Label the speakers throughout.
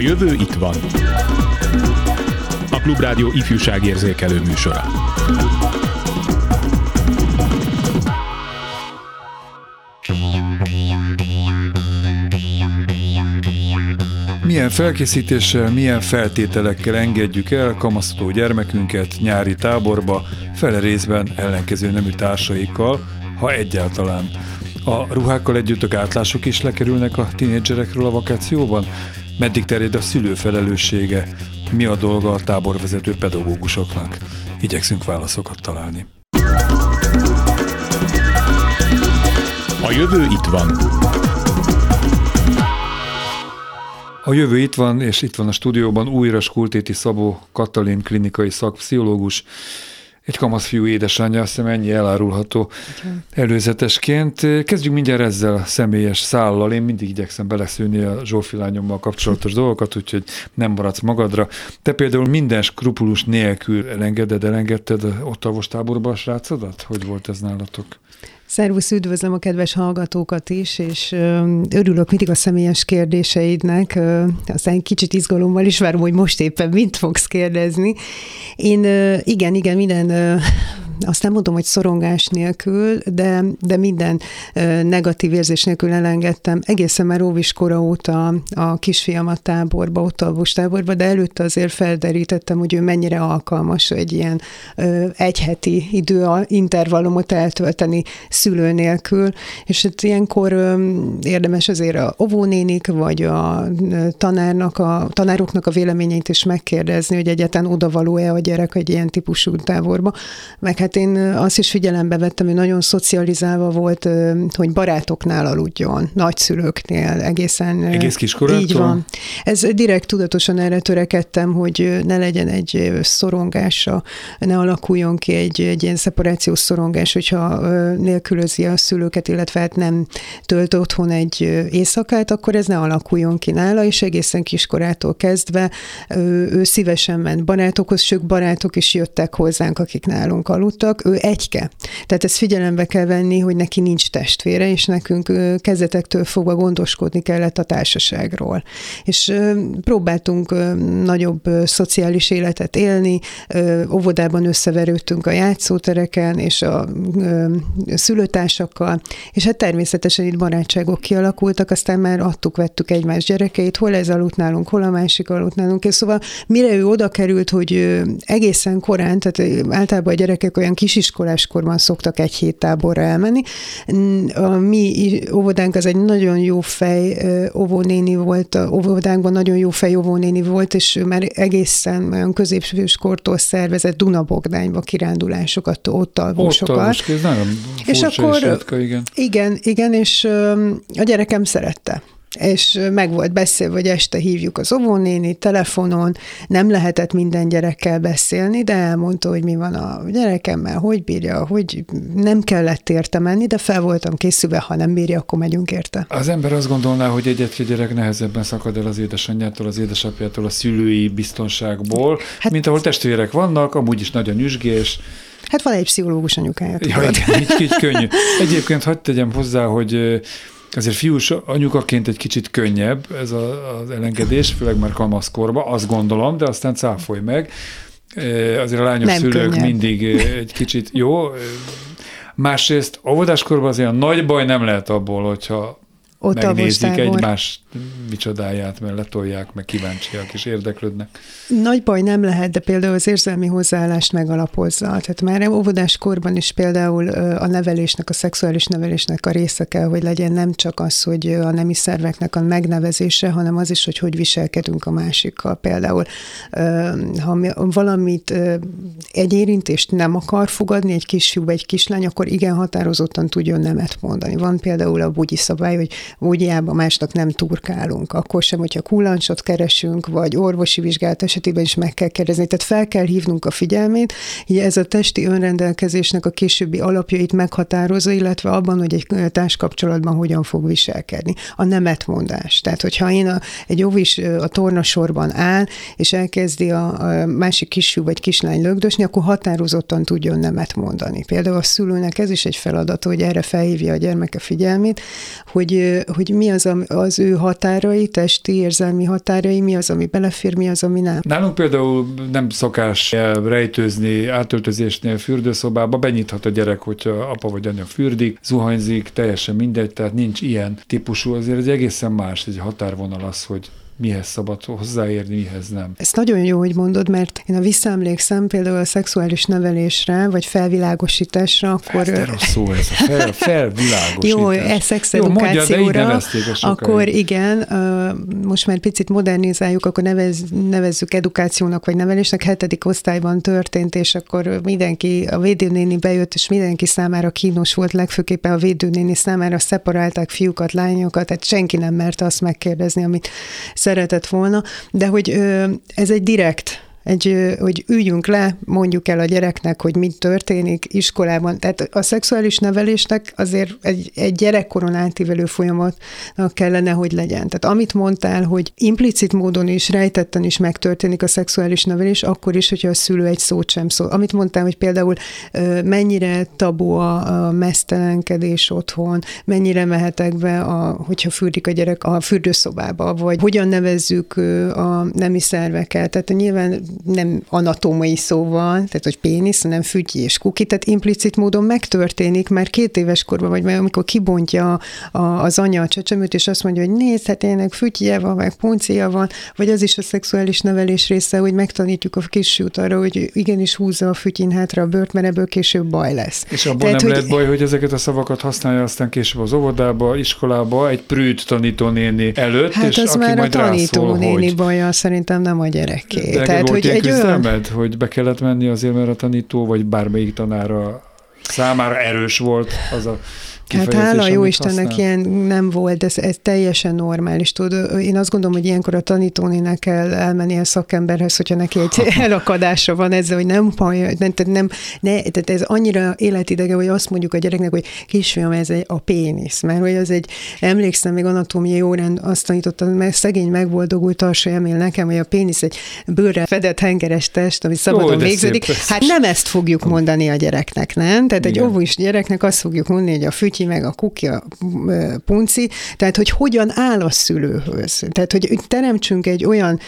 Speaker 1: A jövő itt van. A Klubrádió ifjúságérzékelő műsora.
Speaker 2: Milyen felkészítéssel, milyen feltételekkel engedjük el kamasztó gyermekünket nyári táborba, fele részben ellenkező nemű társaikkal, ha egyáltalán. A ruhákkal együtt a gátlások is lekerülnek a tinédzserekről a vakációban? Meddig terjed a szülő felelőssége? Mi a dolga a táborvezető pedagógusoknak? Igyekszünk válaszokat találni.
Speaker 1: A jövő itt van.
Speaker 2: A jövő itt van, és itt van a stúdióban újra Skultéti Szabó Katalin klinikai szakpszichológus, egy kamaszfiú édesanyja, azt hiszem ennyi elárulható előzetesként. Kezdjük mindjárt ezzel a személyes szállal. Én mindig igyekszem beleszűni a Zsófi lányommal kapcsolatos dolgokat, úgyhogy nem maradsz magadra. Te például minden skrupulus nélkül elengeded, elengedted ott a táborba a srácodat? Hogy volt ez nálatok?
Speaker 3: Szervusz, üdvözlöm a kedves hallgatókat is, és örülök mindig a személyes kérdéseidnek. Aztán kicsit izgalommal is várom, hogy most éppen mit fogsz kérdezni. Én igen, igen, minden azt nem mondom, hogy szorongás nélkül, de, de minden negatív érzés nélkül elengedtem. Egészen már óviskora óta a kisfiamat táborba, ott alvos táborba, de előtte azért felderítettem, hogy ő mennyire alkalmas egy ilyen egyheti idő intervallumot eltölteni szülő nélkül, és hát ilyenkor érdemes azért a óvónénik, vagy a tanárnak, a tanároknak a véleményeit is megkérdezni, hogy egyáltalán odavaló-e a gyerek egy ilyen típusú táborba, meg hát én azt is figyelembe vettem, hogy nagyon szocializálva volt, hogy barátoknál aludjon, nagyszülőknél egészen.
Speaker 2: Egész kiskorától?
Speaker 3: Így van. Ez direkt tudatosan erre törekedtem, hogy ne legyen egy szorongása, ne alakuljon ki egy, egy ilyen szeparációs szorongás, hogyha nélkülözi a szülőket, illetve hát nem tölt otthon egy éjszakát, akkor ez ne alakuljon ki nála, és egészen kiskorától kezdve ő szívesen ment barátokhoz, sőt barátok is jöttek hozzánk, akik nálunk aludtak, ő egyke. Tehát ezt figyelembe kell venni, hogy neki nincs testvére, és nekünk kezdetektől fogva gondoskodni kellett a társaságról. És próbáltunk nagyobb szociális életet élni, óvodában összeverődtünk a játszótereken, és a szülőtársakkal, és hát természetesen itt barátságok kialakultak, aztán már adtuk, vettük egymás gyerekeit, hol ez aludt nálunk, hol a másik aludt nálunk, és szóval mire ő oda került, hogy egészen korán, tehát általában a gyerekek olyan kisiskoláskorban szoktak egy hét táborra elmenni. A mi óvodánk az egy nagyon jó fej óvónéni volt, a óvodánkban nagyon jó fej óvónéni volt, és már egészen olyan középsőskortól szervezett Dunabogdányba kirándulásokat, ott alvósokat.
Speaker 2: Ott és akkor, igen.
Speaker 3: Igen, igen, és a gyerekem szerette és meg volt beszélve, hogy este hívjuk az óvónéni telefonon, nem lehetett minden gyerekkel beszélni, de elmondta, hogy mi van a gyerekemmel, hogy bírja, hogy nem kellett érte menni, de fel voltam készülve, ha nem bírja, akkor megyünk érte.
Speaker 2: Az ember azt gondolná, hogy egy gyerek nehezebben szakad el az édesanyjától, az édesapjától, a szülői biztonságból, hát, mint ahol testvérek vannak, amúgy is nagy a nyüzsgés,
Speaker 3: Hát van egy pszichológus anyukája.
Speaker 2: Ja, így, így könnyű. Egyébként hagyd tegyem hozzá, hogy Azért fiús anyukaként egy kicsit könnyebb ez a, az elengedés, főleg már kamaszkorba, azt gondolom, de aztán cáfolj meg. Azért a lányos Nem szülők könnyebb. mindig egy kicsit jó. Másrészt óvodáskorban azért nagy baj nem lehet abból, hogyha ott megnézik egymás micsodáját, mert letolják, meg kíváncsiak és érdeklődnek.
Speaker 3: Nagy baj nem lehet, de például az érzelmi hozzáállást megalapozza. Tehát már óvodás korban is például a nevelésnek, a szexuális nevelésnek a része kell, hogy legyen nem csak az, hogy a nemi szerveknek a megnevezése, hanem az is, hogy hogy viselkedünk a másikkal. Például, ha valamit, egy érintést nem akar fogadni egy kisfiú vagy egy kislány, akkor igen határozottan tudjon nemet mondani. Van például a bugyi szabály, hogy Ógyába másnak nem turkálunk, akkor sem, hogyha kullancsot keresünk, vagy orvosi vizsgálat esetében is meg kell kérdezni. Tehát fel kell hívnunk a figyelmét, hogy ez a testi önrendelkezésnek a későbbi alapjait meghatározza, illetve abban, hogy egy társkapcsolatban hogyan fog viselkedni. A nemetmondás. Tehát, hogyha én a, egy óvis a tornasorban áll, és elkezdi a, a másik kisfiú vagy kislány lögdösni, akkor határozottan tudjon nemet mondani. Például a szülőnek ez is egy feladat, hogy erre felhívja a gyermeke figyelmét, hogy hogy mi az az ő határai, testi, érzelmi határai, mi az, ami belefér, mi az, ami nem.
Speaker 2: Nálunk például nem szokás rejtőzni átöltözésnél fürdőszobába, benyithat a gyerek, hogyha apa vagy anya fürdik, zuhanyzik, teljesen mindegy, tehát nincs ilyen típusú, azért egy egészen más, egy határvonal az, hogy mihez szabad hozzáérni, mihez nem.
Speaker 3: Ez nagyon jó, hogy mondod, mert én a visszaemlékszem például a szexuális nevelésre, vagy felvilágosításra, akkor...
Speaker 2: Ez rossz szó ez, a fel, felvilágosítás.
Speaker 3: jó, ez szexedukációra, jó, akkor igen, most már picit modernizáljuk, akkor nevez, nevezzük edukációnak, vagy nevelésnek, hetedik osztályban történt, és akkor mindenki, a védőnéni bejött, és mindenki számára kínos volt, legfőképpen a védőnéni számára szeparálták fiúkat, lányokat, tehát senki nem mert azt megkérdezni, amit szeretett volna, de hogy ez egy direkt egy, hogy üljünk le, mondjuk el a gyereknek, hogy mit történik iskolában. Tehát a szexuális nevelésnek azért egy, egy gyerekkoron átívelő folyamatnak kellene, hogy legyen. Tehát amit mondtál, hogy implicit módon is, rejtetten is megtörténik a szexuális nevelés, akkor is, hogyha a szülő egy szót sem szól. Amit mondtál, hogy például mennyire tabu a, a mesztelenkedés otthon, mennyire mehetek be, a, hogyha fürdik a gyerek a fürdőszobába, vagy hogyan nevezzük a nemi szerveket. Tehát nyilván nem anatómai szóval, tehát hogy pénisz, hanem fügyi és kuki, tehát implicit módon megtörténik, mert két éves korban, vagy amikor kibontja a, az anya a csecsemőt, és azt mondja, hogy nézd, hát ennek fügyje van, meg puncia van, vagy az is a szexuális nevelés része, hogy megtanítjuk a kisfiút arra, hogy igenis húzza a fütyin hátra a bőrt, mert ebből később baj lesz.
Speaker 2: És abban Tehát, nem hogy... lehet baj, hogy ezeket a szavakat használja aztán később az óvodába, iskolába, egy prűt tanítónéni előtt,
Speaker 3: hát
Speaker 2: és
Speaker 3: az
Speaker 2: aki
Speaker 3: már
Speaker 2: majd
Speaker 3: a tanítónéni
Speaker 2: hogy...
Speaker 3: baja, szerintem nem a gyereké.
Speaker 2: Tehát, hogy egy olyan... hogy be kellett menni azért, mert a tanító, vagy bármelyik tanára számára erős volt az a
Speaker 3: Hát hála jó Istennek használ. ilyen nem volt, ez, ez teljesen normális. Tudod, én azt gondolom, hogy ilyenkor a tanítónének kell elmenni a szakemberhez, hogyha neki egy elakadása van ezzel, hogy nem, nem, nem ne, tehát ez annyira életidege, hogy azt mondjuk a gyereknek, hogy kisfiam, ez egy, a pénisz, mert hogy az egy, emlékszem, még anatómiai órán azt tanítottam, mert szegény megboldogult Tarsa Emil nekem, hogy a pénisz egy bőrre fedett hengeres test, ami szabadon Ó, végződik. Hát nem ezt fogjuk mondani a gyereknek, nem? Tehát Igen. egy óvós gyereknek azt fogjuk mondani, hogy a füty ki, meg a kuki, a punci, tehát hogy hogyan áll a szülőhöz. Tehát, hogy teremtsünk egy olyan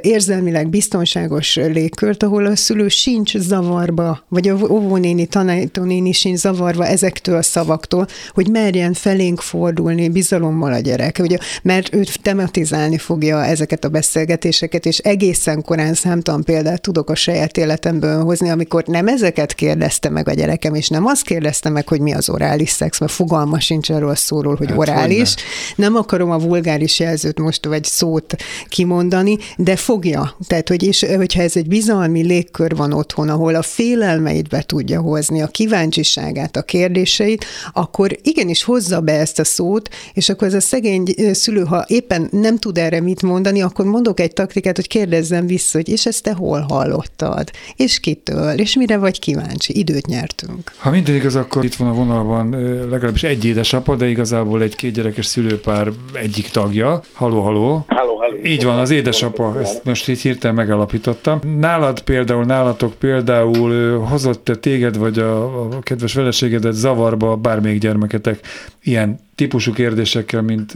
Speaker 3: érzelmileg biztonságos légkört, ahol a szülő sincs zavarba, vagy a óvónéni, tanítónéni sincs zavarva ezektől a szavaktól, hogy merjen felénk fordulni bizalommal a gyerek, ugye, mert ő tematizálni fogja ezeket a beszélgetéseket, és egészen korán számtalan példát tudok a saját életemből hozni, amikor nem ezeket kérdezte meg a gyerekem, és nem azt kérdezte meg, hogy mi az orális szex, mert fogalma sincs arról szóról, hogy hát orális. Nem akarom a vulgáris jelzőt most, vagy szót kimondani, de fogja. Tehát, hogy és, hogyha ez egy bizalmi légkör van otthon, ahol a félelmeit be tudja hozni, a kíváncsiságát, a kérdéseit, akkor igenis hozza be ezt a szót, és akkor ez a szegény szülő, ha éppen nem tud erre mit mondani, akkor mondok egy taktikát, hogy kérdezzem vissza, hogy és ezt te hol hallottad, és kitől, és mire vagy kíváncsi. Időt nyertünk.
Speaker 2: Ha minden igaz, akkor itt van a vonalban legalább legalábbis egy édesapa, de igazából egy kétgyerekes szülőpár egyik tagja. Haló, haló.
Speaker 4: Haló, haló.
Speaker 2: Így van, az édesapa, ezt most így hirtelen megalapítottam. Nálad például, nálatok például hozott téged vagy a, a kedves feleségedet zavarba bármelyik gyermeketek ilyen típusú kérdésekkel, mint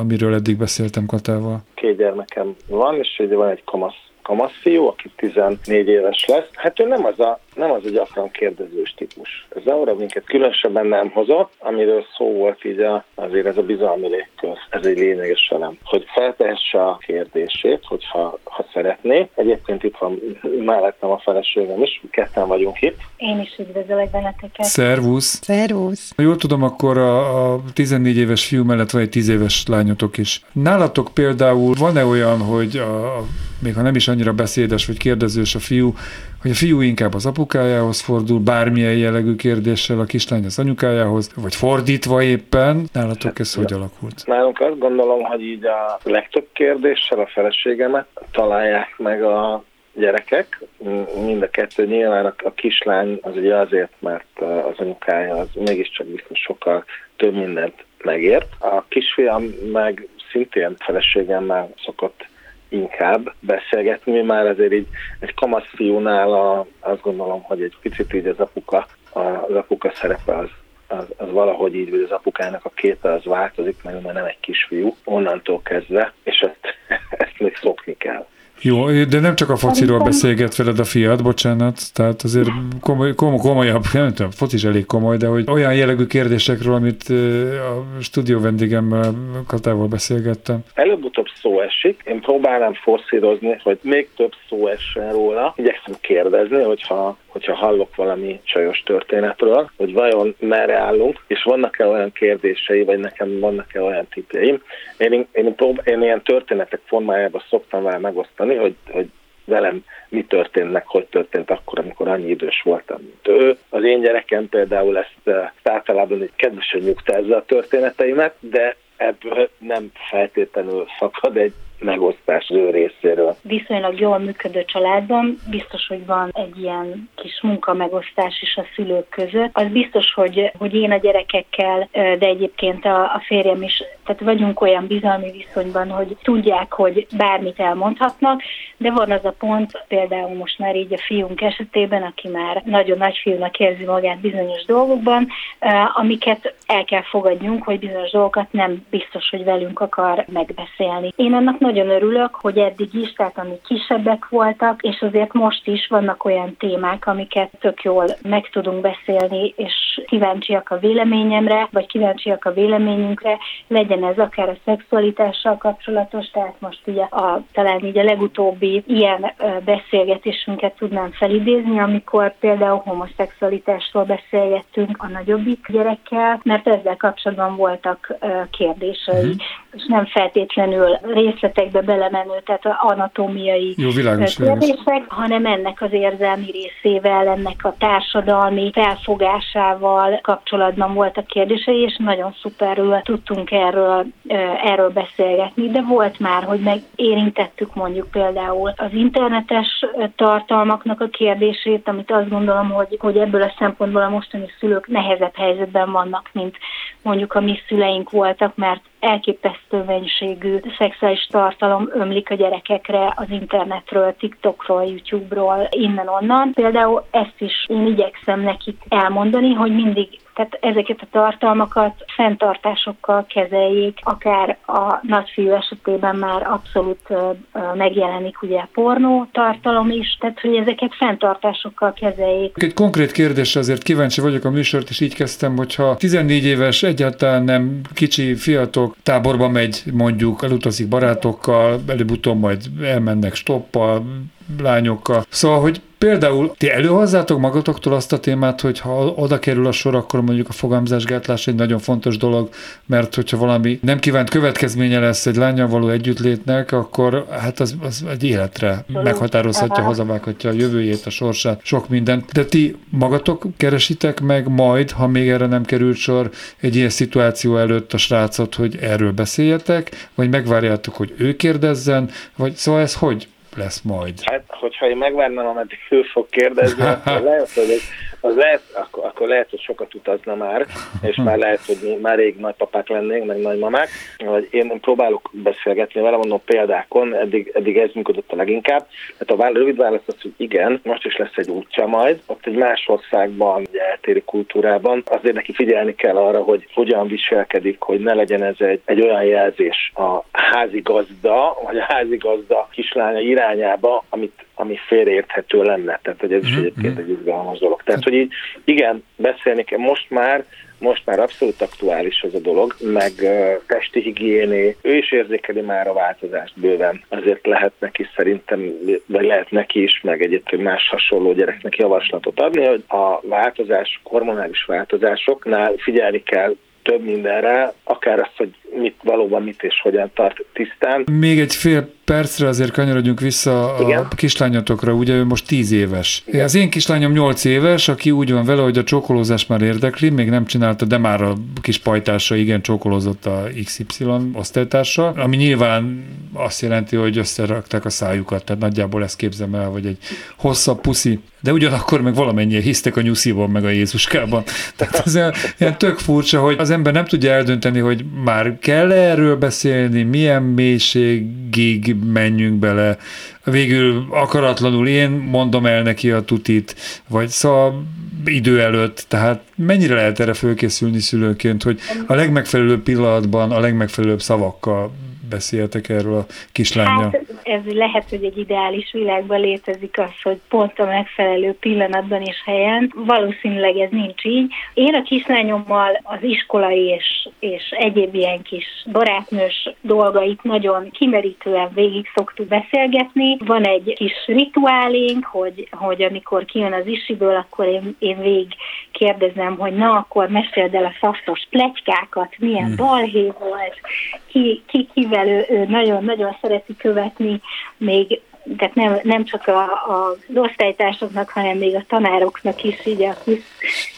Speaker 2: amiről eddig beszéltem Katával?
Speaker 4: Két gyermekem van, és ugye van egy kamasz fiú, aki 14 éves lesz, hát ő nem az a, nem az a gyakran kérdezős típus. Ez arra minket különösebben nem hozott, amiről szó volt így a, azért ez a bizalmi légkör. Ez egy lényeges velem. Hogy feltehesse a kérdését, hogyha ha szeretné. Egyébként itt van mellettem a feleségem is, ketten vagyunk itt.
Speaker 5: Én is üdvözlök benneteket.
Speaker 2: Szervusz!
Speaker 3: Szervusz!
Speaker 2: Jól tudom, akkor a, a 14 éves fiú mellett van egy 10 éves lányotok is. Nálatok például van-e olyan, hogy a, még ha nem is annyira beszédes vagy kérdezős a fiú, hogy a fiú inkább az apukájához fordul, bármilyen jellegű kérdéssel a kislány az anyukájához, vagy fordítva éppen. Nálatok ez hogy alakult?
Speaker 4: Nálunk azt gondolom, hogy így a legtöbb kérdéssel a feleségemet találják meg a gyerekek, mind a kettő nyilván a kislány az ugye azért, mert az anyukája az mégiscsak biztos sokkal több mindent megért. A kisfiam meg szintén feleségemmel szokott inkább beszélgetni. Mi már azért így egy kamasz fiúnál a, azt gondolom, hogy egy picit így az apuka, az apuka szerepe az az, az valahogy így, hogy az apukának a képe az változik, mert már nem egy kisfiú, onnantól kezdve, és ezt, ezt még szokni kell.
Speaker 2: Jó, de nem csak a fociról beszélget veled a fiat, bocsánat, tehát azért komoly, komoly, komolyabb, nem tudom, foci is elég komoly, de hogy olyan jellegű kérdésekről, amit a stúdió vendégemmel Katával beszélgettem.
Speaker 4: Előbb-utóbb szó esik, én próbálnám forszírozni, hogy még több szó essen róla, igyekszem kérdezni, hogyha hogyha hallok valami csajos történetről, hogy vajon merre állunk, és vannak-e olyan kérdései, vagy nekem vannak-e olyan tippjeim. Én, én, én, prób- én ilyen történetek formájában szoktam vele megosztani, hogy, hogy velem mi történt, meg hogy történt akkor, amikor annyi idős voltam, mint ő. Az én gyerekem például ezt, ezt általában egy kedvesen nyugtázza a történeteimet, de ebből nem feltétlenül szakad egy megosztás az ő részéről.
Speaker 5: Viszonylag jól működő családban biztos, hogy van egy ilyen kis munkamegosztás is a szülők között. Az biztos, hogy, hogy én a gyerekekkel, de egyébként a, a férjem is, tehát vagyunk olyan bizalmi viszonyban, hogy tudják, hogy bármit elmondhatnak, de van az a pont, például most már így a fiunk esetében, aki már nagyon nagy fiúnak érzi magát bizonyos dolgokban, amiket el kell fogadjunk, hogy bizonyos dolgokat nem biztos, hogy velünk akar megbeszélni. Én annak nagyon örülök, hogy eddig is, tehát amik kisebbek voltak, és azért most is vannak olyan témák, amiket tök jól meg tudunk beszélni, és kíváncsiak a véleményemre, vagy kíváncsiak a véleményünkre, legyen ez akár a szexualitással kapcsolatos, tehát most ugye a, talán így a legutóbbi ilyen beszélgetésünket tudnám felidézni, amikor például homoszexualitásról beszélgettünk a nagyobbik gyerekkel, mert ezzel kapcsolatban voltak kérdései, uh-huh. és nem feltétlenül részletes részletekbe belemenő, tehát anatómiai
Speaker 2: Jó, világos,
Speaker 5: kérdések, hanem ennek az érzelmi részével, ennek a társadalmi felfogásával kapcsolatban voltak kérdései, és nagyon szuperül tudtunk erről, erről beszélgetni, de volt már, hogy meg érintettük mondjuk például az internetes tartalmaknak a kérdését, amit azt gondolom, hogy, hogy ebből a szempontból a mostani szülők nehezebb helyzetben vannak, mint mondjuk a mi szüleink voltak, mert elképesztő mennyiségű szexuális tartalom ömlik a gyerekekre az internetről, TikTokról, YouTube-ról, innen-onnan. Például ezt is én igyekszem nekik elmondani, hogy mindig tehát ezeket a tartalmakat fenntartásokkal kezeljék, akár a nagyfiú esetében már abszolút megjelenik ugye pornó tartalom is, tehát hogy ezeket fenntartásokkal kezeljék.
Speaker 2: Egy konkrét kérdés azért kíváncsi vagyok a műsort, és így kezdtem, hogyha 14 éves egyáltalán nem kicsi fiatal táborba megy, mondjuk elutazik barátokkal, előbb-utóbb majd elmennek stoppal, lányokkal. Szóval, hogy Például ti előhozzátok magatoktól azt a témát, hogy ha oda kerül a sor, akkor mondjuk a fogamzásgátlás egy nagyon fontos dolog, mert hogyha valami nem kívánt következménye lesz egy lányjal való együttlétnek, akkor hát az, az egy életre meghatározhatja, hazavághatja a jövőjét, a sorsát, sok mindent. De ti magatok keresitek meg majd, ha még erre nem került sor, egy ilyen szituáció előtt a srácot, hogy erről beszéljetek, vagy megvárjátok, hogy ő kérdezzen, vagy szóval ez hogy lesz majd?
Speaker 4: Hát, hogyha én megvárnám, ameddig ő fog kérdezni, akkor lehet, hogy az lehet, akkor, akkor lehet, hogy sokat utazna már, és már lehet, hogy mi már rég nagypapák lennénk, meg nagymamák. Vagy én próbálok beszélgetni vele, mondom példákon, eddig, eddig ez működött a leginkább. Hát a rövid válasz az, hogy igen, most is lesz egy útja majd, ott egy más országban, egy eltéri kultúrában, azért neki figyelni kell arra, hogy hogyan viselkedik, hogy ne legyen ez egy, egy olyan jelzés a házigazda, vagy a házigazda kislánya irányába, amit ami félreérthető lenne. Tehát, hogy ez is mhm, egyébként mhm. egy izgalmas dolog. Tehát, hogy így, igen, beszélni kell. Most már most már abszolút aktuális ez a dolog, meg uh, testi higiéné, ő is érzékeli már a változást bőven. Azért lehet neki szerintem, vagy lehet neki is, meg egyébként más hasonló gyereknek javaslatot adni, hogy a változás, hormonális változásoknál figyelni kell több mindenre, akár azt, hogy mit, valóban mit és hogyan tart tisztán.
Speaker 2: Még egy fél percre azért kanyarodjunk vissza Igen? a kislányotokra, ugye ő most 10 éves. Igen. Az én kislányom 8 éves, aki úgy van vele, hogy a csókolózás már érdekli, még nem csinálta, de már a kis pajtása igen csókolózott a XY osztálytársa, ami nyilván azt jelenti, hogy összerakták a szájukat, tehát nagyjából ezt képzem el, hogy egy hosszabb puszi de ugyanakkor meg valamennyien hisztek a nyusziban, meg a Jézuskában. Tehát ez ilyen, ilyen tök furcsa, hogy az ember nem tudja eldönteni, hogy már kell erről beszélni, milyen mélység végig menjünk bele. Végül akaratlanul én mondom el neki a tutit, vagy szóval idő előtt, tehát mennyire lehet erre fölkészülni szülőként, hogy a legmegfelelőbb pillanatban a legmegfelelőbb szavakkal beszéltek erről a kislányjal?
Speaker 5: Hát ez lehet, hogy egy ideális világban létezik az, hogy pont a megfelelő pillanatban és helyen. Valószínűleg ez nincs így. Én a kislányommal az iskolai és, és egyéb ilyen kis barátnős dolgait nagyon kimerítően végig szoktuk beszélgetni. Van egy kis rituálénk, hogy, hogy amikor kijön az isiből, akkor én, én végig kérdezem, hogy na, akkor meséld el a szaftos pletykákat, milyen hmm. balhé volt, ki, ki kivel ő, ő nagyon-nagyon szereti követni még tehát nem, nem csak a, a osztálytársaknak, hanem még a tanároknak is így a kis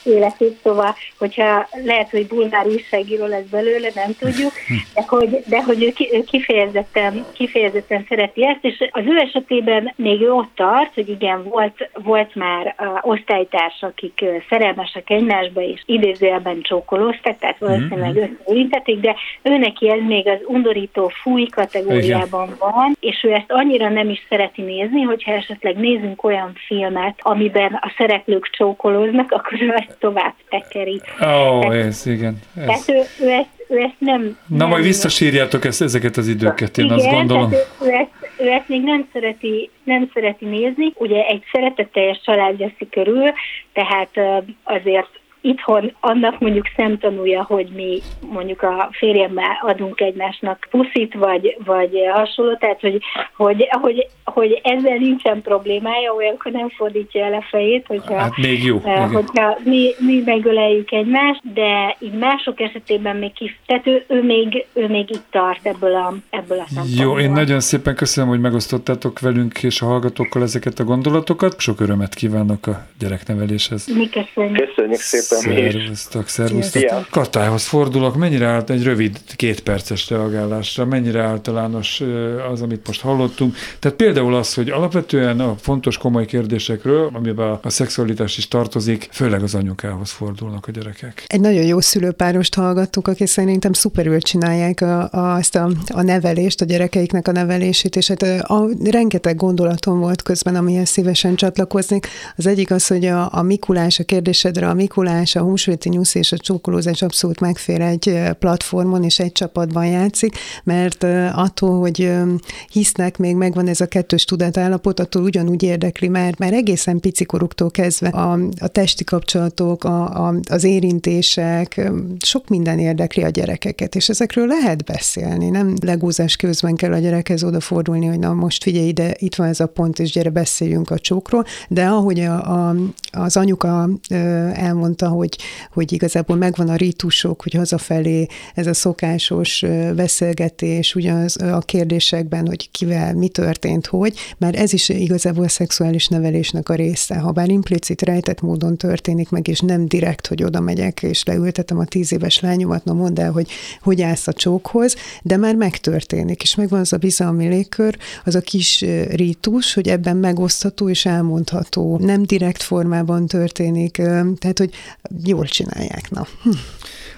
Speaker 5: életét, szóval, hogyha lehet, hogy bulvár újságíró lesz belőle, nem tudjuk, de hogy, de hogy ő, ő kifejezetten, kifejezetten szereti ezt, és az ő esetében még ő ott tart, hogy igen, volt, volt már osztálytárs, akik szerelmesek egymásba, és idézőjelben csókolóztak, tehát valószínűleg mm-hmm. de ő neki ez még az undorító fúj kategóriában igen. van, és ő ezt annyira nem is szereti nézni, hogyha esetleg nézünk olyan filmet, amiben a szereplők csókolóznak, akkor ő ezt tovább tekeri.
Speaker 2: Ó, oh, ez, igen.
Speaker 5: Ez. Tehát ő, ő, ezt, ő ezt nem...
Speaker 2: Na nem majd visszasírjátok ezt, ezeket az időket, én
Speaker 5: igen,
Speaker 2: azt gondolom.
Speaker 5: Ő, ő, ezt, ő ezt még nem szereti, nem szereti nézni. Ugye egy szeretetteljes család veszi körül, tehát azért itthon annak mondjuk szemtanúja, hogy mi mondjuk a férjemmel adunk egymásnak puszit, vagy, vagy hasonló, tehát hogy, hogy, hogy, hogy ezzel nincsen problémája, olyankor nem fordítja el a fejét, hogyha,
Speaker 2: hát még jó.
Speaker 5: Hogyha mi, mi megöleljük egymást, de így mások esetében még kif, tehát ő, ő, még, ő még itt tart ebből a, ebből a szempontból.
Speaker 2: Jó, én nagyon szépen köszönöm, hogy megosztottátok velünk és a hallgatókkal ezeket a gondolatokat. Sok örömet kívánok a gyerekneveléshez.
Speaker 5: Mi köszönjük.
Speaker 4: Köszönjük szépen.
Speaker 2: Szervusztok, szervusztok. Katályhoz fordulok, mennyire állt egy rövid kétperces reagálásra, mennyire általános az, amit most hallottunk. Tehát például az, hogy alapvetően a fontos komoly kérdésekről, amiben a szexualitás is tartozik, főleg az anyukához fordulnak a gyerekek.
Speaker 3: Egy nagyon jó szülőpárost hallgattuk, akik szerintem szuperül csinálják a, a, azt a, a nevelést, a gyerekeiknek a nevelését, és hát a, a rengeteg gondolatom volt közben, amihez szívesen csatlakoznék. Az egyik az, hogy a, a Mikulás, a kérdésedre a Mikulás, a húsvéti nyusz és a csókolózás abszolút megfér egy platformon, és egy csapatban játszik, mert attól, hogy hisznek, még megvan ez a kettős tudatállapot, attól ugyanúgy érdekli, mert már egészen picikoruktól kezdve a, a testi kapcsolatok, a, a, az érintések, sok minden érdekli a gyerekeket, és ezekről lehet beszélni, nem legózás közben kell a gyerekhez odafordulni, hogy na most figyelj ide, itt van ez a pont, és gyere beszéljünk a csókról, de ahogy a, a, az anyuka elmondta, hogy hogy igazából megvan a rítusok, hogy hazafelé ez a szokásos beszélgetés, ugyanaz a kérdésekben, hogy kivel, mi történt, hogy, mert ez is igazából a szexuális nevelésnek a része. Ha bár implicit rejtett módon történik meg, és nem direkt, hogy oda megyek, és leültetem a tíz éves lányomat, na mondd el, hogy hogy állsz a csókhoz, de már megtörténik, és megvan az a bizalmi légkör, az a kis rítus, hogy ebben megosztható és elmondható, nem direkt formában történik. Tehát, hogy jól csinálják. Na. Hm.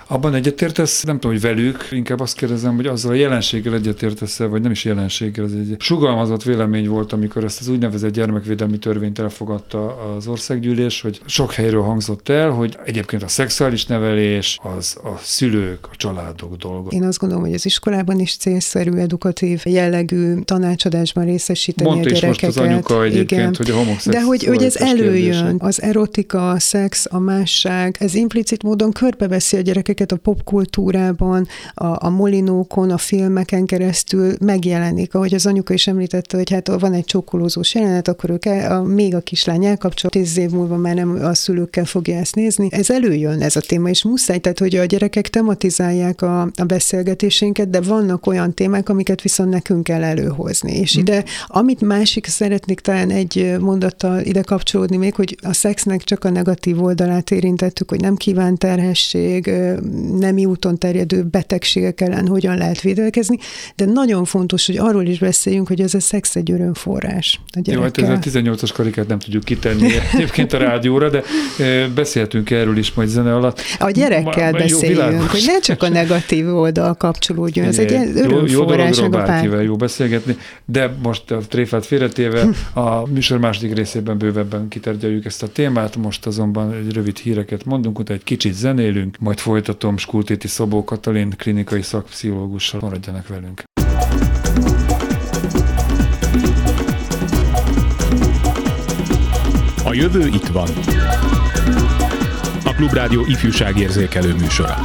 Speaker 2: Abban egyetértesz, nem tudom, hogy velük, inkább azt kérdezem, hogy azzal a jelenséggel egyetértesz vagy nem is jelenséggel, ez egy sugalmazott vélemény volt, amikor ezt az úgynevezett gyermekvédelmi törvényt elfogadta az országgyűlés, hogy sok helyről hangzott el, hogy egyébként a szexuális nevelés az a szülők, a családok dolga.
Speaker 3: Én azt gondolom, hogy az iskolában is célszerű, edukatív jellegű tanácsadásban részesíteni Mondta a gyerekeket.
Speaker 2: most az anyuka egyébként,
Speaker 3: Igen.
Speaker 2: hogy a homoszexuális
Speaker 3: De hogy, hogy ez előjön, kérdése. az erotika, a szex, a másság, ez implicit módon körbeveszi a gyerekeket ezeket a popkultúrában, a, a molinókon, a filmeken keresztül megjelenik, ahogy az anyuka is említette, hogy hát van egy csókolózós jelenet, akkor ők el, a, még a kislány elkapcsol, tíz év múlva már nem a szülőkkel fogja ezt nézni. Ez előjön ez a téma, és muszáj, tehát hogy a gyerekek tematizálják a, a beszélgetésénket, de vannak olyan témák, amiket viszont nekünk kell előhozni. És mm. ide, amit másik szeretnék talán egy mondattal ide kapcsolódni még, hogy a szexnek csak a negatív oldalát érintettük, hogy nem kíván terhesség, nemi úton terjedő betegségek ellen hogyan lehet védelkezni, de nagyon fontos, hogy arról is beszéljünk, hogy ez a szex egy örömforrás.
Speaker 2: Jó, hát ez a 18-as karikát nem tudjuk kitenni egyébként a rádióra, de beszélhetünk erről is majd zene alatt.
Speaker 3: A gyerekkel ma, beszéljünk, jó, hogy ne csak a negatív oldal kapcsolódjon, ez egy örömforrás. Jó, jó
Speaker 2: bárkivel jó beszélgetni, de most a tréfát félretéve a műsor második részében bővebben kitárgyaljuk ezt a témát, most azonban egy rövid híreket mondunk, utána egy kicsit zenélünk, majd folytatom Skultéti Szabó Katalin klinikai szakpszichológussal. Maradjanak velünk.
Speaker 1: A jövő itt van. A Klubrádió ifjúságérzékelő műsora.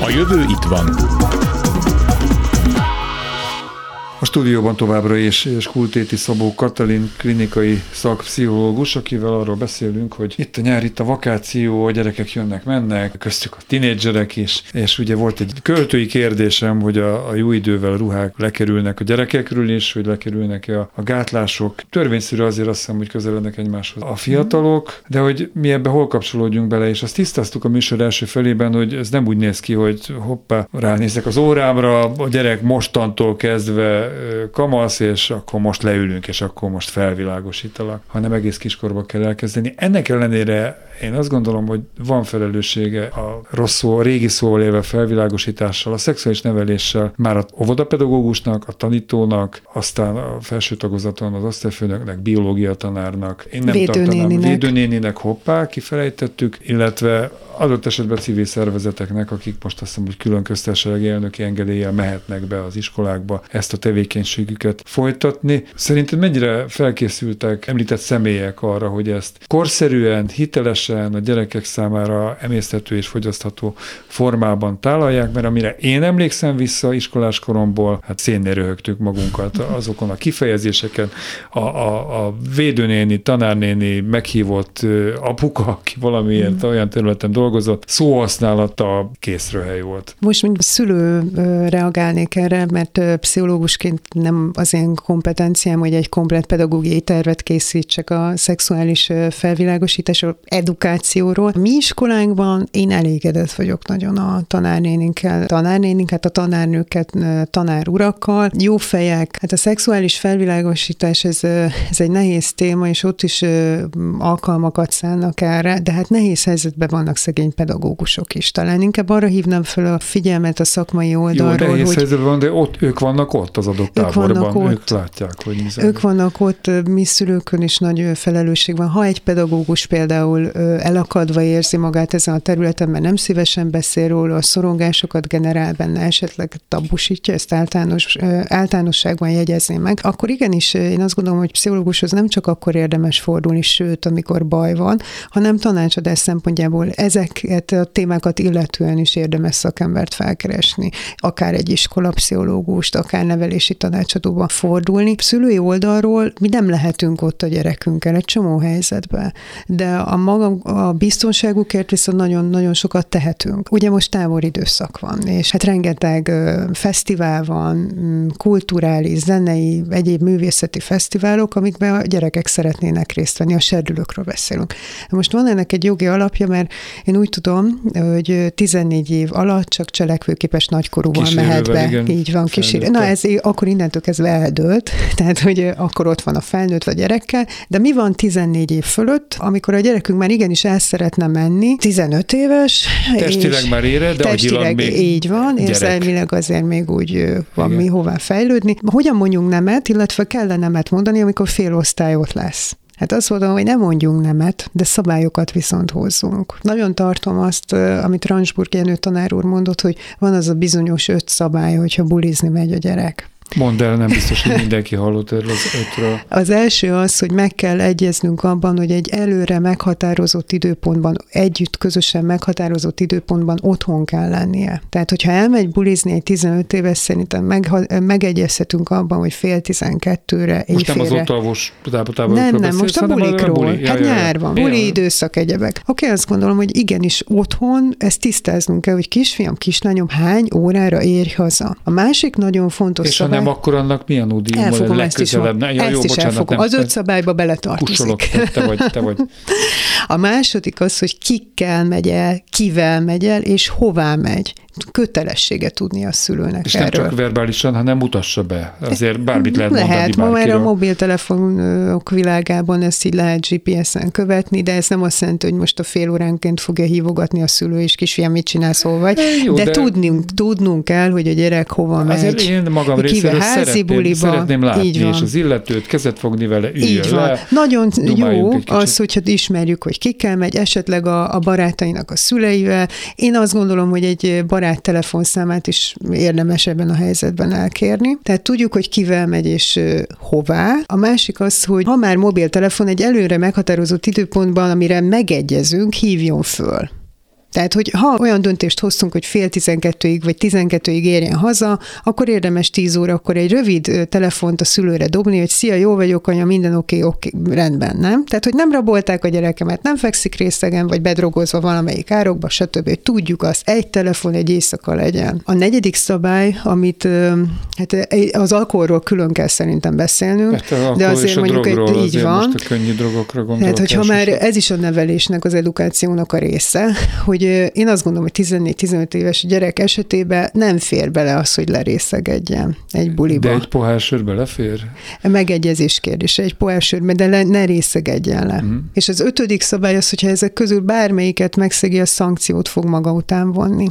Speaker 2: A jövő itt van stúdióban továbbra is Skultéti Szabó Katalin klinikai szakpszichológus, akivel arról beszélünk, hogy itt a nyár, itt a vakáció, a gyerekek jönnek, mennek, köztük a tinédzserek is, és ugye volt egy költői kérdésem, hogy a, a jó idővel a ruhák lekerülnek a gyerekekről is, hogy lekerülnek-e a, a gátlások. Törvényszerű azért azt hiszem, hogy közelednek egymáshoz a fiatalok, de hogy mi ebbe hol kapcsolódjunk bele, és azt tisztáztuk a műsor első felében, hogy ez nem úgy néz ki, hogy hoppá, ránézek az órámra, a gyerek mostantól kezdve kamasz, és akkor most leülünk, és akkor most felvilágosítalak, hanem egész kiskorba kell elkezdeni. Ennek ellenére én azt gondolom, hogy van felelőssége a rossz szó, a régi szóval élve felvilágosítással, a szexuális neveléssel már a óvodapedagógusnak, a tanítónak, aztán a felső tagozaton az osztályfőnöknek, biológia tanárnak, én nem védőnéninek. tartanám védőnéninek, hoppá, kifelejtettük, illetve adott esetben civil szervezeteknek, akik most azt hiszem, hogy külön köztársasági elnöki engedéllyel mehetnek be az iskolákba ezt a tevékenységüket folytatni. Szerinted mennyire felkészültek említett személyek arra, hogy ezt korszerűen, hitelesen a gyerekek számára emészthető és fogyasztható formában tálalják, mert amire én emlékszem vissza iskolás koromból, hát szénnél röhögtük magunkat azokon a kifejezéseken, a, a, a védőnéni, tanárnéni, meghívott apuka, aki valamiért mm. olyan területen dolgozott, szóhasználata készröhely volt.
Speaker 3: Most, mint szülő reagálnék erre, mert pszichológusként nem az én kompetenciám, hogy egy komplet pedagógiai tervet készítsek a szexuális felvilágosításról, edukációról. Mi iskolánkban én elégedett vagyok nagyon a tanárnéninkkel, tanárnéninket, a tanárnőket, tanárurakkal. Jó fejek, hát a szexuális felvilágosítás ez, ez egy nehéz téma, és ott is alkalmakat szánnak erre, de hát nehéz helyzetben vannak szegény pedagógusok is. Talán inkább arra hívnám fel a figyelmet a szakmai oldalról,
Speaker 2: Jó, nehéz
Speaker 3: hogy...
Speaker 2: helyzetben van, de ott ők vannak ott az adott
Speaker 3: ők
Speaker 2: táborban,
Speaker 3: ott,
Speaker 2: ők látják, hogy mi
Speaker 3: Ők vannak ott, mi szülőkön is nagy felelősség van. Ha egy pedagógus például elakadva érzi magát ezen a területen, mert nem szívesen beszél róla, a szorongásokat generál benne, esetleg tabusítja, ezt általános, általánosságban jegyezni meg, akkor igenis én azt gondolom, hogy pszichológushoz nem csak akkor érdemes fordulni, sőt, amikor baj van, hanem tanácsadás szempontjából ezeket a témákat illetően is érdemes szakembert felkeresni, akár egy iskolapszichológust, akár nevelési tanácsadóba fordulni. Szülői oldalról mi nem lehetünk ott a gyerekünkkel egy csomó helyzetben, de a maga a biztonságukért viszont nagyon-nagyon sokat tehetünk. Ugye most távoridőszak van, és hát rengeteg fesztivál van, kulturális, zenei, egyéb művészeti fesztiválok, amikben a gyerekek szeretnének részt venni, a serdülőkről beszélünk. Most van ennek egy jogi alapja, mert én úgy tudom, hogy 14 év alatt csak cselekvőképes nagykorúval mehet be. Igen, így van, kísérő. Na ez akkor innentől kezdve eldőlt, tehát hogy akkor ott van a felnőtt a gyerekkel, de mi van 14 év fölött, amikor a gyerekünk már igenis el szeretne menni, 15 éves.
Speaker 2: Testileg már ére, de testileg még
Speaker 3: így van,
Speaker 2: gyerek.
Speaker 3: érzelmileg azért még úgy van Igen. mi hová fejlődni. Hogyan mondjunk nemet, illetve kell nemet mondani, amikor fél osztály ott lesz? Hát azt mondom, hogy nem mondjunk nemet, de szabályokat viszont hozzunk. Nagyon tartom azt, amit Ransburg Jenő tanár úr mondott, hogy van az a bizonyos öt szabály, hogyha bulizni megy a gyerek.
Speaker 2: Mondd el, nem biztos, hogy mindenki hallott erről az ötről.
Speaker 3: Az első az, hogy meg kell egyeznünk abban, hogy egy előre meghatározott időpontban, együtt közösen meghatározott időpontban otthon kell lennie. Tehát, hogyha elmegy bulizni egy 15 éves, szerintem meg, megegyezhetünk abban, hogy fél tizenkettőre,
Speaker 2: Most nem az ott alvos
Speaker 3: Nem, nem, beszélsz, most a bulikról. Buli. Hát ja, nyár van, buli ja. időszak, egyebek. Oké, azt gondolom, hogy igenis otthon ezt tisztáznunk kell, hogy kisfiam, kislányom hány órára érj haza. A másik nagyon fontos
Speaker 2: És nem, akkor annak milyen údi
Speaker 3: elfogom ezt is. Ja, ezt jó, is bocsánat, elfogom. Nem, az öt szabályba beletartozik.
Speaker 2: Kusolok, te vagy, te vagy.
Speaker 3: A második az, hogy kikkel megy el, kivel megy el, és hová megy kötelessége tudni a szülőnek
Speaker 2: És
Speaker 3: erről.
Speaker 2: nem csak verbálisan, hanem mutassa be. Azért bármit lehet, lehet mondani
Speaker 3: Lehet, ma már a mobiltelefonok világában ezt így lehet GPS-en követni, de ez nem azt jelenti, hogy most a fél óránként fogja hívogatni a szülő, és kisfiam, mit csinálsz, hol vagy. Jó, de, de tudnunk, tudnunk kell, hogy a gyerek hova
Speaker 2: azért
Speaker 3: megy.
Speaker 2: én magam részéről szeretném, buliba, szeretném látni, így van. és az illetőt kezet fogni vele, így van. le.
Speaker 3: Nagyon jó az, hogyha ismerjük, hogy kikkel megy, esetleg a, a barátainak a szüleivel. Én azt gondolom, hogy egy barát barát telefonszámát is érdemes ebben a helyzetben elkérni. Tehát tudjuk, hogy kivel megy és hová. A másik az, hogy ha már mobiltelefon egy előre meghatározott időpontban, amire megegyezünk, hívjon föl. Tehát, hogy ha olyan döntést hoztunk, hogy fél tizenkettőig vagy tizenkettőig érjen haza, akkor érdemes tíz óra, akkor egy rövid telefont a szülőre dobni, hogy szia, jó vagyok, anya, minden oké, okay, oké, okay, rendben, nem? Tehát, hogy nem rabolták a gyerekemet, nem fekszik részegen, vagy bedrogozva valamelyik árokba, stb. Hogy tudjuk azt, egy telefon egy éjszaka legyen. A negyedik szabály, amit hát az alkoholról külön kell szerintem beszélnünk,
Speaker 2: hát
Speaker 3: de azért mondjuk egy, így van.
Speaker 2: Most a könnyű drogokra gondolok.
Speaker 3: Tehát, hogyha már ez is a nevelésnek, az edukációnak a része, hogy én azt gondolom, hogy 14-15 éves gyerek esetében nem fér bele az, hogy lerészegedjen egy buliba.
Speaker 2: De egy pohár sör belefér?
Speaker 3: Megegyezés kérdése, egy pohár sörbe, de le, ne részegedjen le. Uh-huh. És az ötödik szabály az, hogyha ezek közül bármelyiket megszegi, a szankciót fog maga után vonni.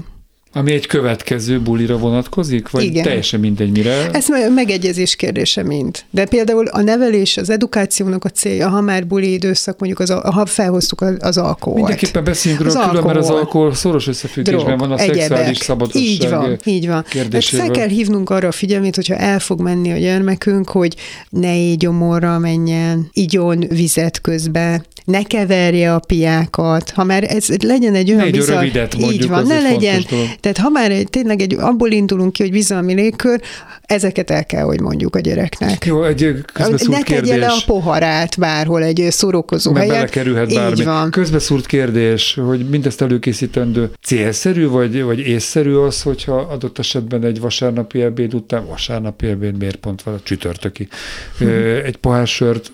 Speaker 2: Ami egy következő bulira vonatkozik? Vagy Igen. teljesen mindegy mire?
Speaker 3: Ez megegyezés kérdése mind. De például a nevelés, az edukációnak a célja, ha már buli időszak, mondjuk az, ha felhoztuk az, alkoholt.
Speaker 2: Mindenképpen beszéljünk róla, külön, alkohol, mert az alkohol szoros összefüggésben Drog, van a egyebek. szexuális szabadosság
Speaker 3: Így van, így van. Fel kell hívnunk arra a figyelmét, hogyha el fog menni a gyermekünk, hogy ne így gyomorra menjen, igyon vizet közbe, ne keverje a piákat, ha már ez legyen egy olyan bizalmi...
Speaker 2: rövidet
Speaker 3: így
Speaker 2: mondjuk,
Speaker 3: van,
Speaker 2: az
Speaker 3: ne
Speaker 2: egy
Speaker 3: legyen. Tehát ha már egy, tényleg egy, abból indulunk ki, hogy bizalmi légkör, ezeket el kell, hogy mondjuk a gyereknek.
Speaker 2: Jó, egy közbeszúrt
Speaker 3: ne tegye
Speaker 2: kérdés.
Speaker 3: le a poharát bárhol egy szórókozó
Speaker 2: Mert
Speaker 3: helyen.
Speaker 2: belekerülhet
Speaker 3: Így
Speaker 2: bármi.
Speaker 3: van.
Speaker 2: Közbeszúrt kérdés, hogy mindezt előkészítendő célszerű, vagy, vagy észszerű az, hogyha adott esetben egy vasárnapi ebéd után, vasárnapi ebéd miért pont van a csütörtöki, ö, egy pohár sört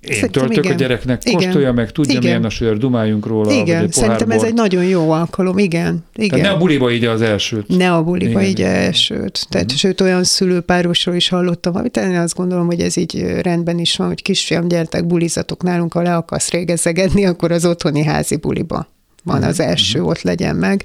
Speaker 2: én
Speaker 3: Szerintem
Speaker 2: töltök
Speaker 3: igen.
Speaker 2: a gyereknek,
Speaker 3: Igen.
Speaker 2: kostolja meg, tudja
Speaker 3: Igen.
Speaker 2: milyen a sör, dumáljunk róla, vagy
Speaker 3: Igen,
Speaker 2: egy pohár
Speaker 3: szerintem ez egy nagyon jó alkalom, igen. igen.
Speaker 2: Tehát ne a buliba így az elsőt.
Speaker 3: Ne a buliba
Speaker 2: Igen,
Speaker 3: így elsőt. Tehát, mm. sőt, olyan szülőpárosról is hallottam, amit én azt gondolom, hogy ez így rendben is van, hogy kisfiam, gyertek, bulizatok nálunk, ha le akarsz régezegedni, akkor az otthoni házi buliba van az első, ott legyen meg.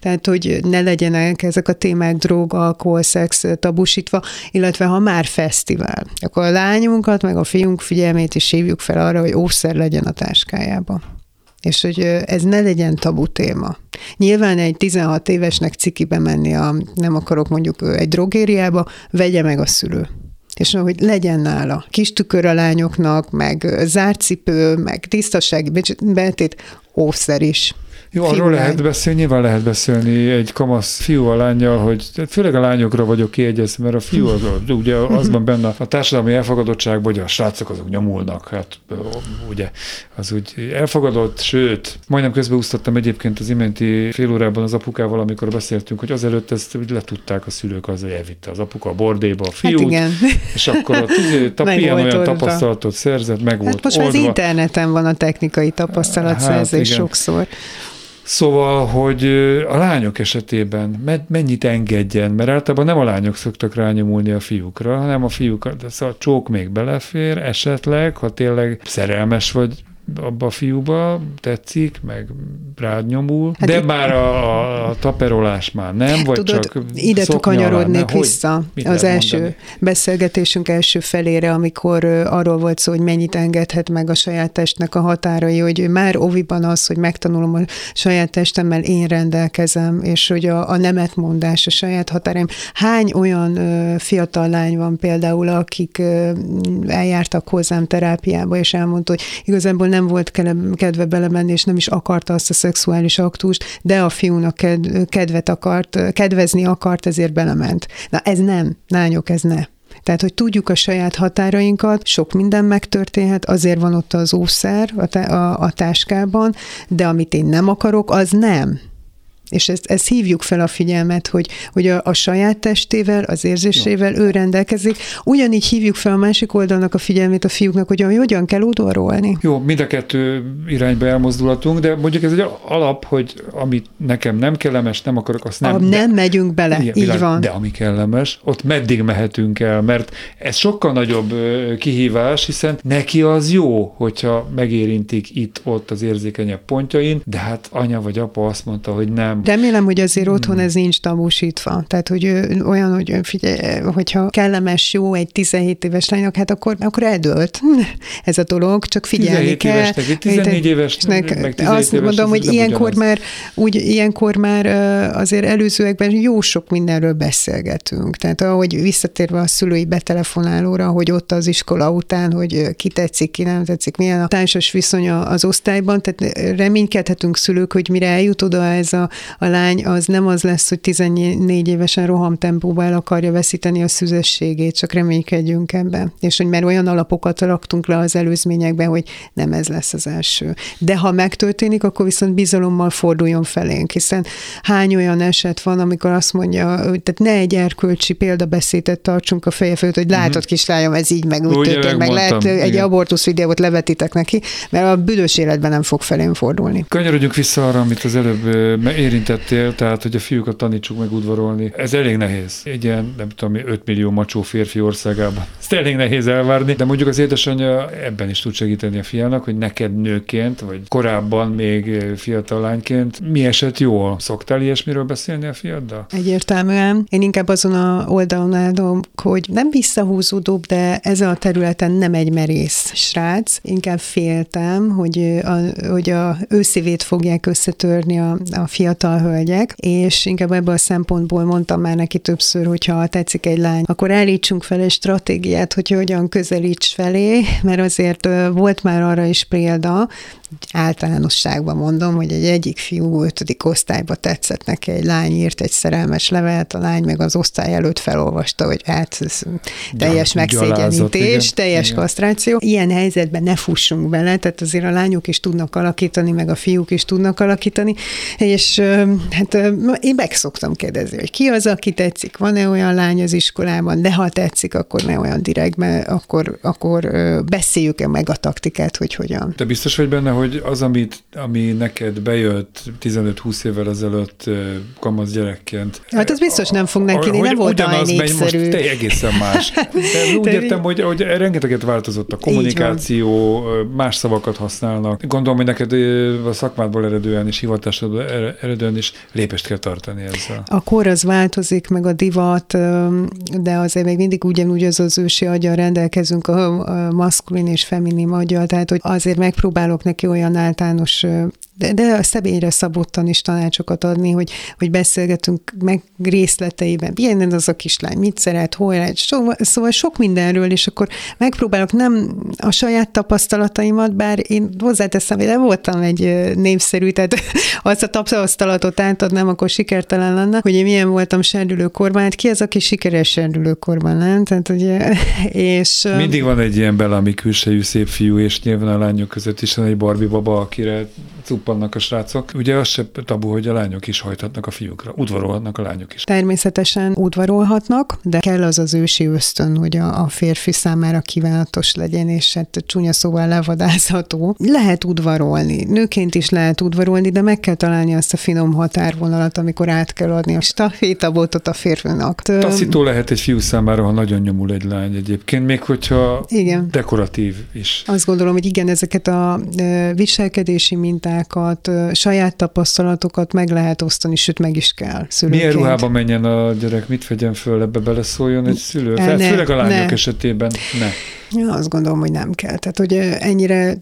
Speaker 3: Tehát, hogy ne legyenek ezek a témák drog, alkohol, szex tabusítva, illetve ha már fesztivál, akkor a lányunkat, meg a fiunk figyelmét is hívjuk fel arra, hogy ószer legyen a táskájában és hogy ez ne legyen tabu téma. Nyilván egy 16 évesnek cikibe menni, a, nem akarok mondjuk egy drogériába, vegye meg a szülő. És hogy legyen nála kis tükör a lányoknak, meg ö, zárt cipő, meg tisztasági betét, ószer is.
Speaker 2: Jó, arról lehet beszélni, nyilván lehet beszélni egy kamasz fiú a lányjal, hogy főleg a lányokra vagyok kiegyezve, mert a fiú az, ugye az van benne a társadalmi elfogadottságban, hogy a srácok azok nyomulnak, hát ugye az úgy elfogadott, sőt, majdnem közbeúsztattam egyébként az iménti fél órában az apukával, amikor beszéltünk, hogy azelőtt ezt úgy letudták a szülők, az, hogy elvitte az apuka a bordéba a fiút,
Speaker 3: Hát igen.
Speaker 2: és akkor ott tap, ilyen
Speaker 3: volt
Speaker 2: olyan
Speaker 3: oldva.
Speaker 2: tapasztalatot szerzett, meg volt
Speaker 3: Hát most már az
Speaker 2: oldva.
Speaker 3: interneten van a technikai tapasztalatszerzés
Speaker 2: Hát igen.
Speaker 3: sokszor.
Speaker 2: Szóval, hogy a lányok esetében me- mennyit engedjen, mert általában nem a lányok szoktak rányomulni a fiúkra, hanem a fiúk, de szóval a csók még belefér, esetleg, ha tényleg szerelmes vagy abba a fiúba, tetszik, meg rád nyomul,
Speaker 3: Hát
Speaker 2: de
Speaker 3: itt-
Speaker 2: már a, a, taperolás már nem, vagy
Speaker 3: Tudod,
Speaker 2: csak
Speaker 3: ide kanyarodnék
Speaker 2: ne? Hogy?
Speaker 3: vissza
Speaker 2: Mit
Speaker 3: az első
Speaker 2: mondani?
Speaker 3: beszélgetésünk első felére, amikor arról volt szó, hogy mennyit engedhet meg a saját testnek a határai, hogy már oviban az, hogy megtanulom a saját testemmel, én rendelkezem, és hogy a, a nemetmondás, a saját határaim. Hány olyan ö, fiatal lány van például, akik ö, eljártak hozzám terápiába, és elmondta, hogy igazából nem volt kedve belemenni, és nem is akarta azt a szexuális aktust, de a fiúnak ked- kedvet akart, kedvezni akart, ezért belement. Na ez nem, lányok, ez ne. Tehát, hogy tudjuk a saját határainkat, sok minden megtörténhet, azért van ott az ószer a, a, a táskában, de amit én nem akarok, az nem. És ezt, ezt hívjuk fel a figyelmet, hogy, hogy a, a saját testével, az érzésével ő rendelkezik. Ugyanígy hívjuk fel a másik oldalnak a figyelmét a fiúknak, hogy hogyan kell udvarolni.
Speaker 2: Jó, mind a kettő irányba elmozdulatunk, de mondjuk ez egy alap, hogy amit nekem nem kellemes, nem akarok, azt nem.
Speaker 3: Nem,
Speaker 2: de-
Speaker 3: megyünk bele,
Speaker 2: Igen,
Speaker 3: így
Speaker 2: világ,
Speaker 3: van.
Speaker 2: De ami kellemes, ott meddig mehetünk el, mert ez sokkal nagyobb kihívás, hiszen neki az jó, hogyha megérintik itt-ott az érzékenyebb pontjain, de hát anya vagy apa azt mondta, hogy nem.
Speaker 3: Remélem, hogy azért otthon
Speaker 2: Hmm.
Speaker 3: ez nincs tabusítva. Tehát, hogy olyan, hogy figyelj, hogyha kellemes, jó egy 17 éves lánynak, hát akkor, akkor eldőlt ez a dolog, csak figyelni
Speaker 2: 17
Speaker 3: kell.
Speaker 2: évesnek, egy 14 évesnek, meg 17
Speaker 3: Azt
Speaker 2: éves,
Speaker 3: mondom, hogy ilyenkor
Speaker 2: ugyanaz.
Speaker 3: már, úgy, ilyenkor már azért előzőekben jó sok mindenről beszélgetünk. Tehát ahogy visszatérve a szülői betelefonálóra, hogy ott az iskola után, hogy ki tetszik, ki nem tetszik, milyen a társas viszonya az osztályban, tehát reménykedhetünk szülők, hogy mire eljut oda ez a, a lány, az nem az lesz, hogy 14 évesen rohamtempóban el akarja veszíteni a szüzességét, csak reménykedjünk ebbe. És hogy már olyan alapokat raktunk le az előzményekben, hogy nem ez lesz az első. De ha megtörténik, akkor viszont bizalommal forduljon felénk, hiszen hány olyan eset van, amikor azt mondja, tehát ne egy erkölcsi példabeszédet tartsunk a feje fölött, hogy látod kislányom, ez így meg úgy
Speaker 2: Ugye,
Speaker 3: történt, meg lehet egy
Speaker 2: igen.
Speaker 3: abortusz videót levetitek neki, mert a büdös életben nem fog felém fordulni.
Speaker 2: Kanyarodjunk vissza arra, amit az előbb ö, érintettél, tehát, hogy a fiúkat tanítsuk meg udvarolni. Ez elég nehéz. Egy ilyen, nem tudom, 5 millió macsó férfi országában. Ezt elég nehéz elvárni, de mondjuk az édesanyja ebben is tud segíteni a fiának, hogy neked nőként, vagy korábban még fiatal lányként mi esett jól? Szoktál ilyesmiről beszélni a fiaddal?
Speaker 3: Egyértelműen. Én inkább azon a oldalon állom, hogy nem visszahúzódóbb, de ezen a területen nem egy merész srác. Inkább féltem, hogy a, hogy a őszívét fogják összetörni a, a fiatal fiatal hölgyek, és inkább ebből a szempontból mondtam már neki többször, hogyha tetszik egy lány, akkor állítsunk fel egy stratégiát, hogy hogyan közelíts felé, mert azért volt már arra is példa, általánosságban mondom, hogy egy egyik fiú ötödik osztályba tetszett neki, egy lány írt egy szerelmes levelet, a lány meg az osztály előtt felolvasta, hogy hát ez teljes ja, megszégyenítés, teljes igen. kasztráció. Ilyen helyzetben ne fussunk bele, tehát azért a lányok is tudnak alakítani, meg a fiúk is tudnak alakítani, és hát én meg szoktam kérdezni, hogy ki az, aki tetszik, van-e olyan lány az iskolában, de ha tetszik, akkor ne olyan direkt, mert akkor, akkor beszéljük-e meg a taktikát, hogy hogyan.
Speaker 2: Te biztos vagy benne, hogy az, amit, ami neked bejött 15-20 évvel ezelőtt kamasz gyerekként.
Speaker 3: Hát az biztos nem fog neki, hogy nem volt olyan népszerű.
Speaker 2: Most te egészen más. De úgy értem, hogy, hogy rengeteget változott a kommunikáció, más szavakat használnak. Gondolom, hogy neked a szakmádból eredően és hivatásodból eredően is lépést kell tartani ezzel.
Speaker 3: A kor az változik, meg a divat, de azért még mindig ugyanúgy az az ősi agya rendelkezünk a maszkulin és feminin agya, tehát hogy azért megpróbálok neki olyan általános de, de a személyre szabottan is tanácsokat adni, hogy, hogy beszélgetünk meg részleteiben. Milyen az a kislány, mit szeret, hol lehet, so, szóval sok mindenről, és akkor megpróbálok nem a saját tapasztalataimat, bár én hozzáteszem, hogy nem voltam egy népszerű, tehát azt a tapasztalatot átadnám, akkor sikertelen lenne, hogy én milyen voltam serdülőkorban, hát ki az, aki sikeres serdülőkorban, nem? Tehát, ugye, és...
Speaker 2: Mindig van egy ilyen belami külsejű szép fiú, és nyilván a lányok között is van egy Barbie baba, akire cuppannak a srácok. Ugye az se tabu, hogy a lányok is hajthatnak a fiúkra, udvarolhatnak a lányok is.
Speaker 3: Természetesen udvarolhatnak, de kell az az ősi ösztön, hogy a, a férfi számára kívánatos legyen, és hát csúnya szóval levadázható. Lehet udvarolni, nőként is lehet udvarolni, de meg kell találni azt a finom határvonalat, amikor át kell adni a stafétabotot a férfinak.
Speaker 2: Taszító lehet egy fiú számára, ha nagyon nyomul egy lány egyébként, még hogyha igen. dekoratív is.
Speaker 3: Azt gondolom, hogy igen, ezeket a viselkedési minták, mintákat, saját tapasztalatokat meg lehet osztani, sőt meg is kell szülőként.
Speaker 2: Milyen ruhába menjen a gyerek, mit vegyen föl, ebbe beleszóljon egy szülő? Ne, Főleg a lányok ne. esetében ne.
Speaker 3: Ja, azt gondolom, hogy nem kell. Tehát, hogy ennyire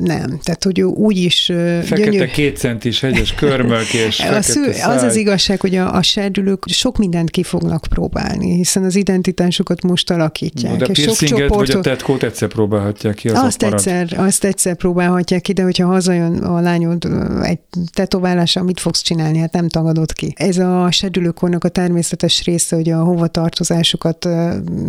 Speaker 3: nem. Tehát, hogy úgy is...
Speaker 2: Fekete gyönyör... két centis hegyes körmök és a szül...
Speaker 3: Az az igazság, hogy a, a serdülők sok mindent ki fognak próbálni, hiszen az identitásukat most alakítják. No,
Speaker 2: de és sok csoportot... vagy a tetkót egyszer próbálhatják ki, az
Speaker 3: azt egyszer, azt egyszer próbálhatják ki, de hogyha hazajön a lányod egy tetoválással, mit fogsz csinálni? Hát nem tagadod ki. Ez a serdülőkornak a természetes része, hogy a hovatartozásukat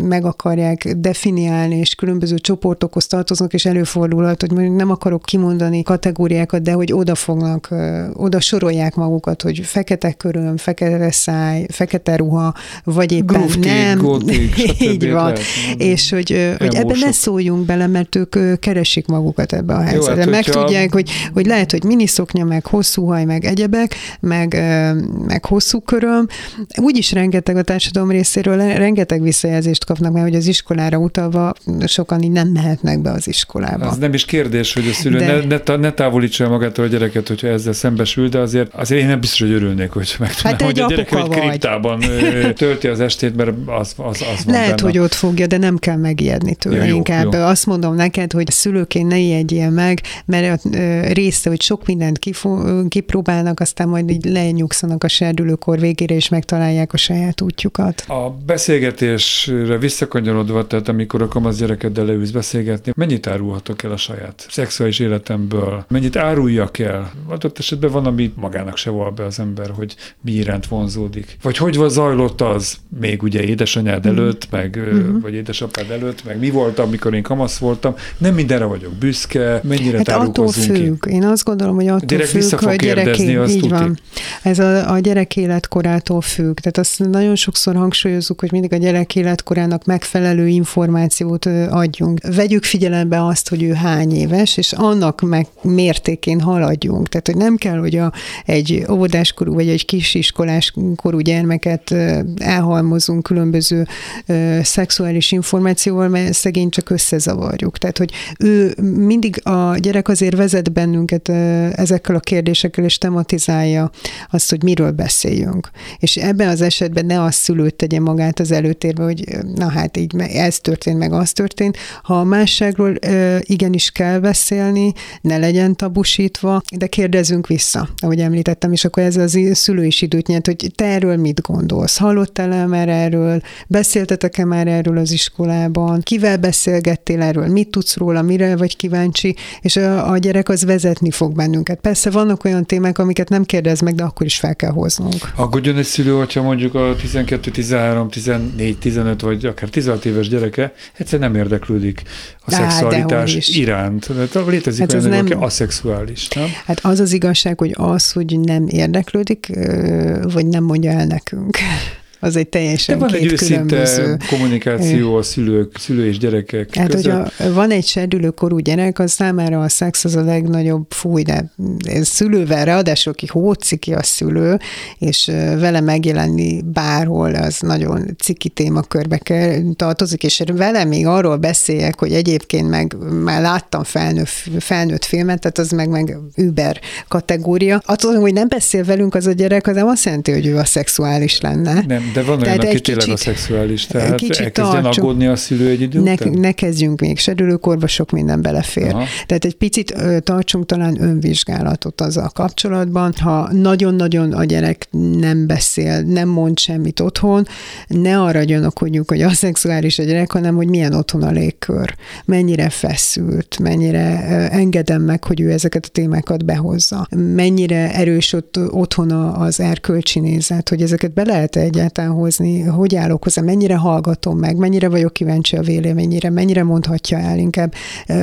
Speaker 3: meg akarják definiálni, és különböző csoportokhoz tartoznak, és előfordulhat, hogy mondjuk nem akarok kimondani kategóriákat, de hogy oda fognak, oda sorolják magukat, hogy fekete köröm, fekete száj, fekete ruha, vagy éppen Guftig, nem.
Speaker 2: Gótig,
Speaker 3: Így van. És hogy, hogy ebben ne szóljunk bele, mert ők keresik magukat ebbe a helyzetbe. Hát, meg hogyha... tudják, hogy, hogy lehet, hogy miniszoknya, meg hosszú haj, meg egyebek, meg, meg hosszú köröm. Úgyis rengeteg a társadalom részéről, rengeteg visszajelzést kapnak, mert hogy az iskolára utalva sokan így nem mehetnek be az iskolába.
Speaker 2: Az nem is kérdés, hogy a szülő de... ne, ne, ne távolítsa el magától a gyereket, hogyha ezzel szembesül, de azért, azért én nem biztos, hogy örülnék, hogy megtudnám, hát hogy a gyerek egy kriptában tölti az estét, mert az, az, az van
Speaker 3: Lehet,
Speaker 2: benne.
Speaker 3: hogy ott fogja, de nem kell megijedni tőle. Ja, jó, Inkább jó. azt mondom neked, hogy szülőként ne ijedjél meg, mert a része, hogy sok mindent kipróbálnak, aztán majd így lenyugszanak a serdülőkor végére, és megtalálják a saját útjukat.
Speaker 2: A beszélgetésre visszakanyarodva, tehát amikor a kamasz gyerek gyerekeddel leülsz beszélgetni, mennyit árulhatok el a saját szexuális életemből, mennyit áruljak el. Adott esetben van, ami magának se volt be az ember, hogy mi iránt vonzódik. Vagy hogy zajlott az még ugye édesanyád mm. előtt, meg, mm-hmm. vagy édesapád előtt, meg mi volt, amikor én kamasz voltam. Nem mindenre vagyok büszke, mennyire hát attól
Speaker 3: függ.
Speaker 2: Ki?
Speaker 3: Én azt gondolom, hogy attól Direkt függ, vissza fog hogy gyereké, azt így van. Ez a, a gyerek életkorától függ. Tehát azt nagyon sokszor hangsúlyozunk, hogy mindig a gyerek életkorának megfelelő információt adjunk. Vegyük figyelembe azt, hogy ő hány éves, és annak meg mértékén haladjunk. Tehát, hogy nem kell, hogy a, egy óvodáskorú vagy egy kisiskolás korú gyermeket elhalmozunk különböző szexuális információval, mert szegény csak összezavarjuk. Tehát, hogy ő mindig a gyerek azért vezet bennünket ezekkel a kérdésekkel, és tematizálja azt, hogy miről beszéljünk. És ebben az esetben ne a szülőt tegye magát az előtérbe, hogy na hát így ez történt, meg az történt, történt. Ha a másságról igenis kell beszélni, ne legyen tabusítva, de kérdezzünk vissza, ahogy említettem, és akkor ez az szülő is időt nyert, hogy te erről mit gondolsz? Hallottál-e már erről? Beszéltetek-e már erről az iskolában? Kivel beszélgettél erről? Mit tudsz róla? Mire vagy kíváncsi? És a, a gyerek az vezetni fog bennünket. Persze vannak olyan témák, amiket nem kérdez meg, de akkor is fel kell hoznunk.
Speaker 2: Aggódjon egy szülő, hogyha mondjuk a 12, 13, 14, 15 vagy akár 16 éves gyereke egyszer nem érdeklődik a Dá, szexualitás iránt. Tehát létezik hát olyan, nem... aki aszexuális, nem?
Speaker 3: Hát az az igazság, hogy az, hogy nem érdeklődik, vagy nem mondja el nekünk az egy teljesen
Speaker 2: De van
Speaker 3: két
Speaker 2: egy őszinte kommunikáció a szülők, szülő és gyerekek
Speaker 3: Hát, között. hogyha van egy serdülőkorú gyerek, az számára a szex az a legnagyobb fúj, de szülővel, ráadásul aki hóciki a szülő, és vele megjelenni bárhol, az nagyon ciki témakörbe tartozik, és vele még arról beszéljek, hogy egyébként meg már láttam felnőtt, felnőtt filmet, tehát az meg, meg über kategória. Attól, hogy nem beszél velünk az a gyerek, az nem azt jelenti, hogy ő a szexuális lenne.
Speaker 2: Nem, de van olyan, aki tényleg a szexuális, tehát kicsit elkezdjen tartsunk, aggódni a szülő egy idő
Speaker 3: ne, után? ne kezdjünk még, serdülőkorba sok minden belefér. Aha. Tehát egy picit ö, tartsunk talán önvizsgálatot azzal kapcsolatban, ha nagyon-nagyon a gyerek nem beszél, nem mond semmit otthon, ne arra gyanakodjunk, hogy a szexuális a gyerek, hanem hogy milyen otthon a légkör, mennyire feszült, mennyire engedem meg, hogy ő ezeket a témákat behozza, mennyire erős ott otthon az erkölcsi nézet, hogy ezeket be lehet egyáltalán hozni, hogy állok hozzá, mennyire hallgatom meg, mennyire vagyok kíváncsi a véleményére, mennyire mondhatja el inkább.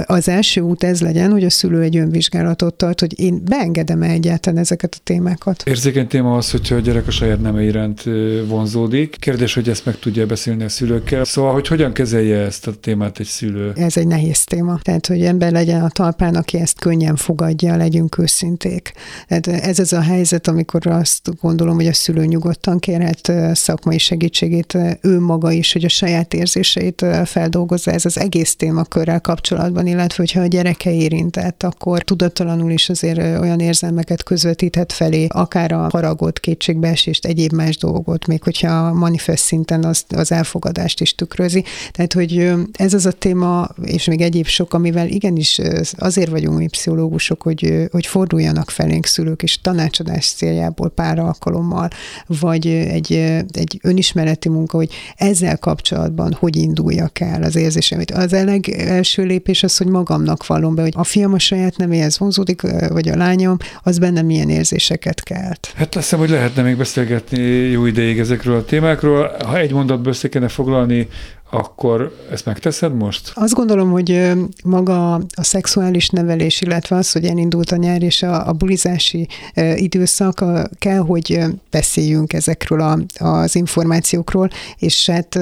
Speaker 3: Az első út ez legyen, hogy a szülő egy önvizsgálatot tart, hogy én beengedem -e egyáltalán ezeket a témákat.
Speaker 2: Érzékeny téma az, hogyha a gyerek a saját neme iránt vonzódik. Kérdés, hogy ezt meg tudja beszélni a szülőkkel. Szóval, hogy hogyan kezelje ezt a témát egy szülő?
Speaker 3: Ez egy nehéz téma. Tehát, hogy ember legyen a talpán, aki ezt könnyen fogadja, legyünk őszinték. Tehát ez az a helyzet, amikor azt gondolom, hogy a szülő nyugodtan kérhet szakmai segítségét ő maga is, hogy a saját érzéseit feldolgozza ez az egész témakörrel kapcsolatban, illetve hogyha a gyereke érintett, akkor tudattalanul is azért olyan érzelmeket közvetíthet felé, akár a haragot, kétségbeesést, egyéb más dolgot, még hogyha a manifest szinten az, az elfogadást is tükrözi. Tehát, hogy ez az a téma, és még egyéb sok, amivel igenis azért vagyunk mi pszichológusok, hogy, hogy forduljanak felénk szülők, és tanácsadás céljából pár alkalommal, vagy egy, egy önismereti munka, hogy ezzel kapcsolatban hogy induljak el az érzésemét. Az eleg első lépés az, hogy magamnak vallom be, hogy a fiam a saját neméhez vonzódik, vagy a lányom, az benne milyen érzéseket kelt.
Speaker 2: Hát azt hiszem, hogy lehetne még beszélgetni jó ideig ezekről a témákról. Ha egy mondatba össze kéne foglalni akkor ezt megteszed most?
Speaker 3: Azt gondolom, hogy maga a szexuális nevelés, illetve az, hogy elindult a nyár és a, a bulizási időszak, kell, hogy beszéljünk ezekről a, az információkról, és hát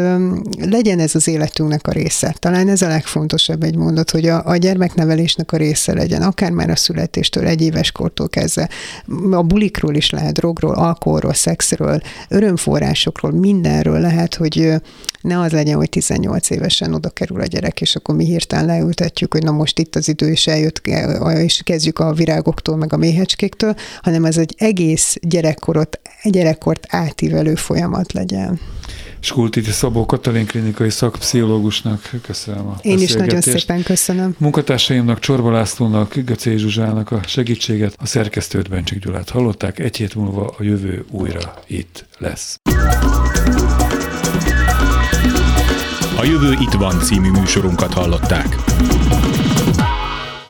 Speaker 3: legyen ez az életünknek a része. Talán ez a legfontosabb egy mondat, hogy a, a gyermeknevelésnek a része legyen, akár már a születéstől, egy éves kortól kezdve. A bulikról is lehet, drogról, alkoholról, szexről, örömforrásokról, mindenről lehet, hogy ne az legyen, hogy 18 évesen oda kerül a gyerek, és akkor mi hirtelen leültetjük, hogy na most itt az idő is eljött, és kezdjük a virágoktól, meg a méhecskéktől, hanem ez egy egész gyerekkorot, gyerekkort átívelő folyamat legyen.
Speaker 2: Skultiti Szabó Katalin klinikai szakpszichológusnak köszönöm a
Speaker 3: Én is nagyon szépen köszönöm.
Speaker 2: Munkatársaimnak, Csorba Lászlónak, Göcé Zsuzsának a segítséget, a szerkesztőt Bencsik Gyulát hallották, egy hét múlva a jövő újra itt lesz.
Speaker 1: A Jövő itt van című műsorunkat hallották.